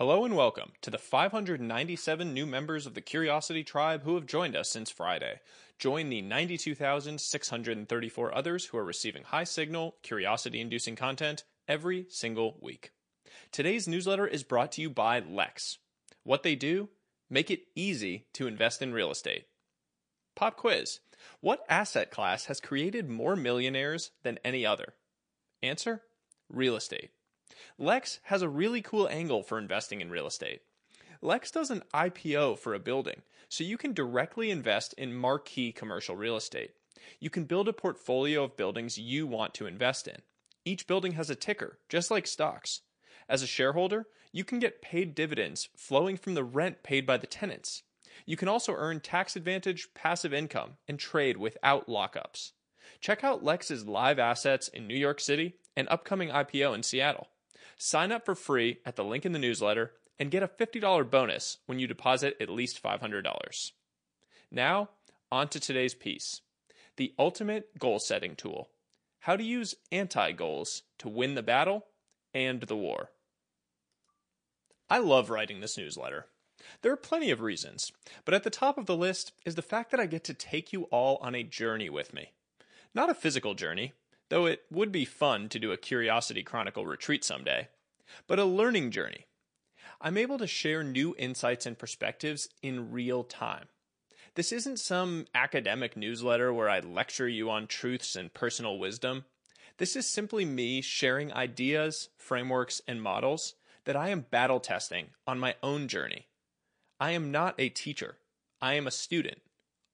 Hello and welcome to the 597 new members of the Curiosity Tribe who have joined us since Friday. Join the 92,634 others who are receiving high signal, curiosity inducing content every single week. Today's newsletter is brought to you by Lex. What they do? Make it easy to invest in real estate. Pop quiz What asset class has created more millionaires than any other? Answer Real estate. Lex has a really cool angle for investing in real estate. Lex does an IPO for a building, so you can directly invest in marquee commercial real estate. You can build a portfolio of buildings you want to invest in. Each building has a ticker, just like stocks. As a shareholder, you can get paid dividends flowing from the rent paid by the tenants. You can also earn tax advantage passive income and trade without lockups. Check out Lex's live assets in New York City and upcoming IPO in Seattle. Sign up for free at the link in the newsletter and get a $50 bonus when you deposit at least $500. Now, on to today's piece the ultimate goal setting tool how to use anti goals to win the battle and the war. I love writing this newsletter. There are plenty of reasons, but at the top of the list is the fact that I get to take you all on a journey with me. Not a physical journey, though it would be fun to do a Curiosity Chronicle retreat someday, but a learning journey. I'm able to share new insights and perspectives in real time. This isn't some academic newsletter where I lecture you on truths and personal wisdom. This is simply me sharing ideas, frameworks, and models that I am battle testing on my own journey. I am not a teacher, I am a student,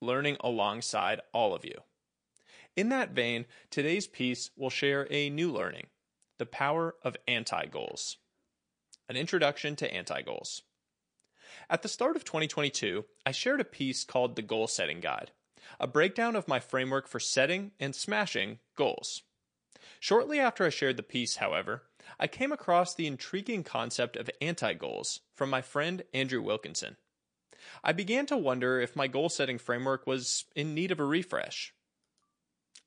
learning alongside all of you. In that vein, today's piece will share a new learning the power of anti goals. An introduction to anti goals. At the start of 2022, I shared a piece called The Goal Setting Guide, a breakdown of my framework for setting and smashing goals. Shortly after I shared the piece, however, I came across the intriguing concept of anti goals from my friend Andrew Wilkinson. I began to wonder if my goal setting framework was in need of a refresh.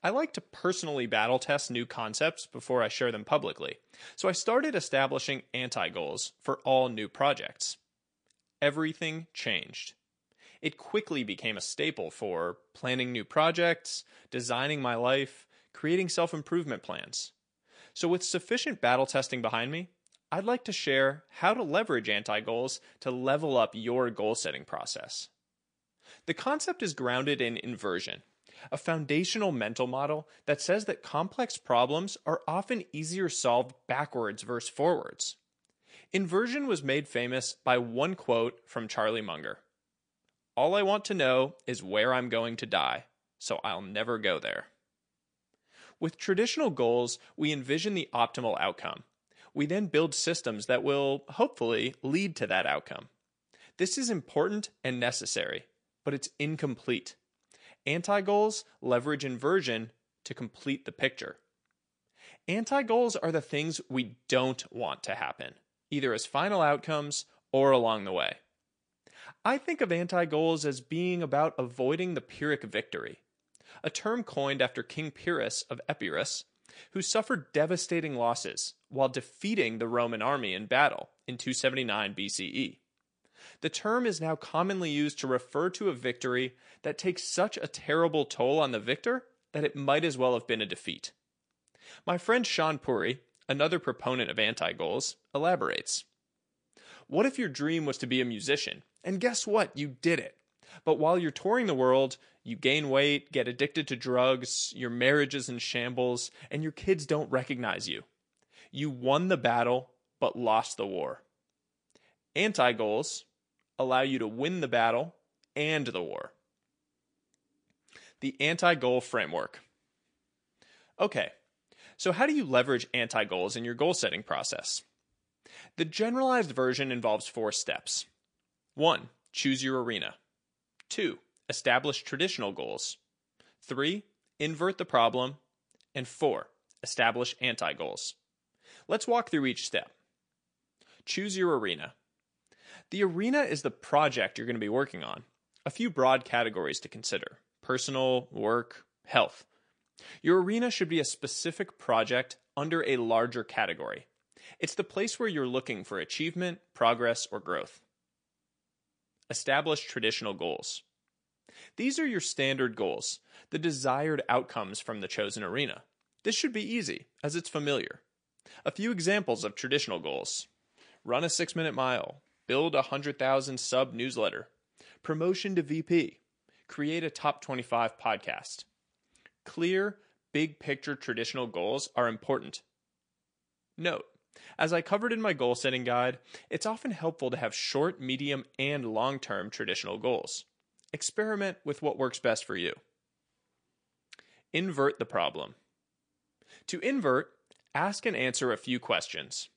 I like to personally battle test new concepts before I share them publicly, so I started establishing anti goals for all new projects. Everything changed. It quickly became a staple for planning new projects, designing my life, creating self improvement plans. So, with sufficient battle testing behind me, I'd like to share how to leverage anti goals to level up your goal setting process. The concept is grounded in inversion, a foundational mental model that says that complex problems are often easier solved backwards versus forwards. Inversion was made famous by one quote from Charlie Munger All I want to know is where I'm going to die, so I'll never go there. With traditional goals, we envision the optimal outcome. We then build systems that will, hopefully, lead to that outcome. This is important and necessary, but it's incomplete. Anti goals leverage inversion to complete the picture. Anti goals are the things we don't want to happen, either as final outcomes or along the way. I think of anti goals as being about avoiding the Pyrrhic victory, a term coined after King Pyrrhus of Epirus, who suffered devastating losses while defeating the Roman army in battle in 279 BCE. The term is now commonly used to refer to a victory that takes such a terrible toll on the victor that it might as well have been a defeat. My friend Shaan Puri, another proponent of anti goals, elaborates. What if your dream was to be a musician? And guess what? You did it. But while you're touring the world, you gain weight, get addicted to drugs, your marriage is in shambles, and your kids don't recognize you. You won the battle, but lost the war. Anti goals, allow you to win the battle and the war. The anti goal framework. Okay, so how do you leverage anti goals in your goal setting process? The generalized version involves four steps 1. Choose your arena. 2. Establish traditional goals. 3. Invert the problem. And 4. Establish anti goals. Let's walk through each step. Choose your arena. The arena is the project you're going to be working on. A few broad categories to consider personal, work, health. Your arena should be a specific project under a larger category. It's the place where you're looking for achievement, progress, or growth. Establish traditional goals. These are your standard goals, the desired outcomes from the chosen arena. This should be easy, as it's familiar. A few examples of traditional goals run a six minute mile, build a 100,000 sub newsletter, promotion to VP, create a top 25 podcast. Clear, big picture traditional goals are important. Note, as I covered in my goal setting guide, it's often helpful to have short, medium, and long term traditional goals. Experiment with what works best for you. Invert the problem. To invert, ask and answer a few questions.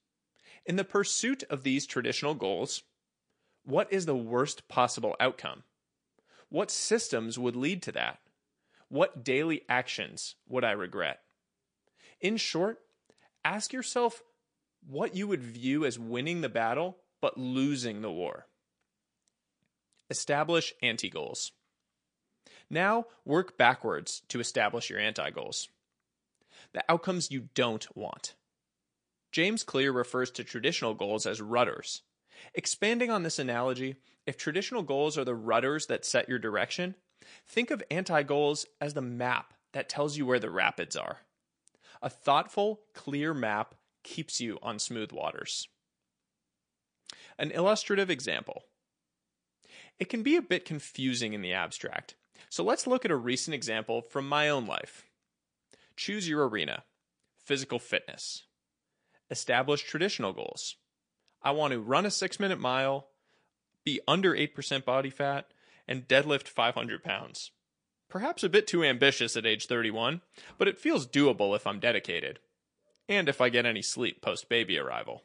In the pursuit of these traditional goals, what is the worst possible outcome? What systems would lead to that? What daily actions would I regret? In short, ask yourself what you would view as winning the battle but losing the war. Establish anti goals. Now, work backwards to establish your anti goals. The outcomes you don't want. James Clear refers to traditional goals as rudders. Expanding on this analogy, if traditional goals are the rudders that set your direction, think of anti goals as the map that tells you where the rapids are. A thoughtful, clear map keeps you on smooth waters. An illustrative example. It can be a bit confusing in the abstract, so let's look at a recent example from my own life. Choose your arena physical fitness. Establish traditional goals. I want to run a six minute mile, be under 8% body fat, and deadlift 500 pounds. Perhaps a bit too ambitious at age 31, but it feels doable if I'm dedicated and if I get any sleep post baby arrival.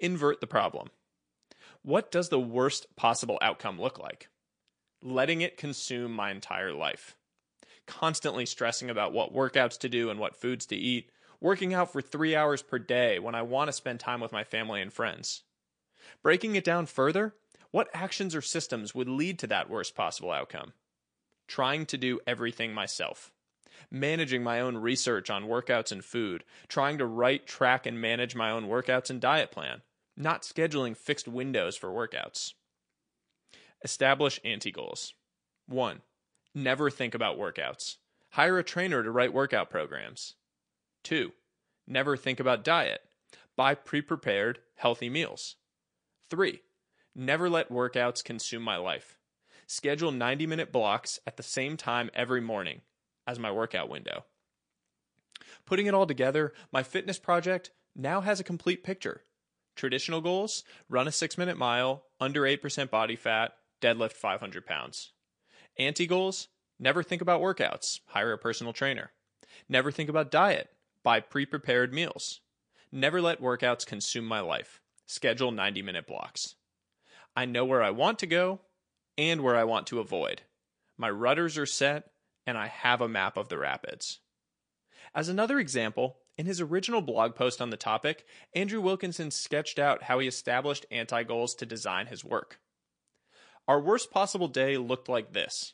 Invert the problem. What does the worst possible outcome look like? Letting it consume my entire life. Constantly stressing about what workouts to do and what foods to eat, working out for three hours per day when I want to spend time with my family and friends. Breaking it down further, what actions or systems would lead to that worst possible outcome? Trying to do everything myself managing my own research on workouts and food, trying to write, track, and manage my own workouts and diet plan, not scheduling fixed windows for workouts. Establish anti goals. 1. Never think about workouts. Hire a trainer to write workout programs. 2. Never think about diet. Buy pre prepared, healthy meals. 3. Never let workouts consume my life. Schedule 90 minute blocks at the same time every morning as my workout window. Putting it all together, my fitness project now has a complete picture. Traditional goals run a six minute mile, under 8% body fat, deadlift 500 pounds. Anti goals never think about workouts, hire a personal trainer. Never think about diet, buy pre prepared meals. Never let workouts consume my life, schedule 90 minute blocks. I know where I want to go and where I want to avoid. My rudders are set, and I have a map of the rapids. As another example, in his original blog post on the topic, Andrew Wilkinson sketched out how he established anti goals to design his work. Our worst possible day looked like this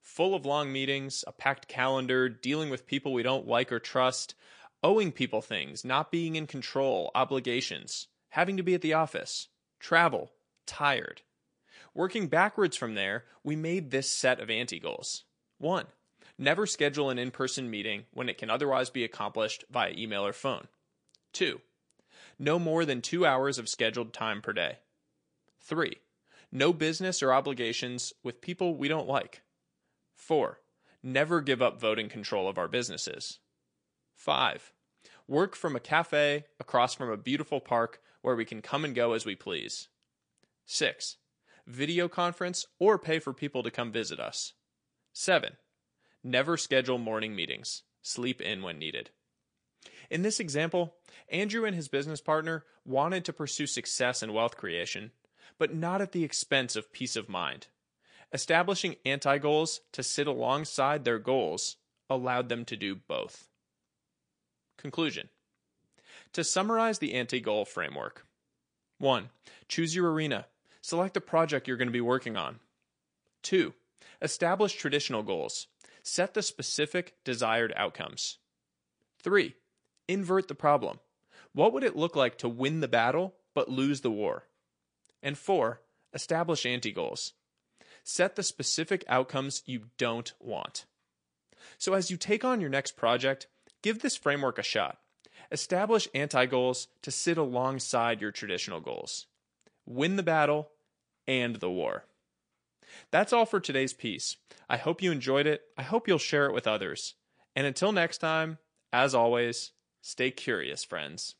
full of long meetings, a packed calendar, dealing with people we don't like or trust, owing people things, not being in control, obligations, having to be at the office, travel, tired. Working backwards from there, we made this set of anti goals. One, Never schedule an in person meeting when it can otherwise be accomplished via email or phone. 2. No more than two hours of scheduled time per day. 3. No business or obligations with people we don't like. 4. Never give up voting control of our businesses. 5. Work from a cafe across from a beautiful park where we can come and go as we please. 6. Video conference or pay for people to come visit us. 7. Never schedule morning meetings. Sleep in when needed. In this example, Andrew and his business partner wanted to pursue success and wealth creation, but not at the expense of peace of mind. Establishing anti goals to sit alongside their goals allowed them to do both. Conclusion To summarize the anti goal framework 1. Choose your arena. Select the project you're going to be working on. 2. Establish traditional goals. Set the specific desired outcomes. 3. Invert the problem. What would it look like to win the battle but lose the war? And four, establish anti goals. Set the specific outcomes you don't want. So, as you take on your next project, give this framework a shot. Establish anti goals to sit alongside your traditional goals. Win the battle and the war. That's all for today's piece. I hope you enjoyed it. I hope you'll share it with others. And until next time, as always, stay curious, friends.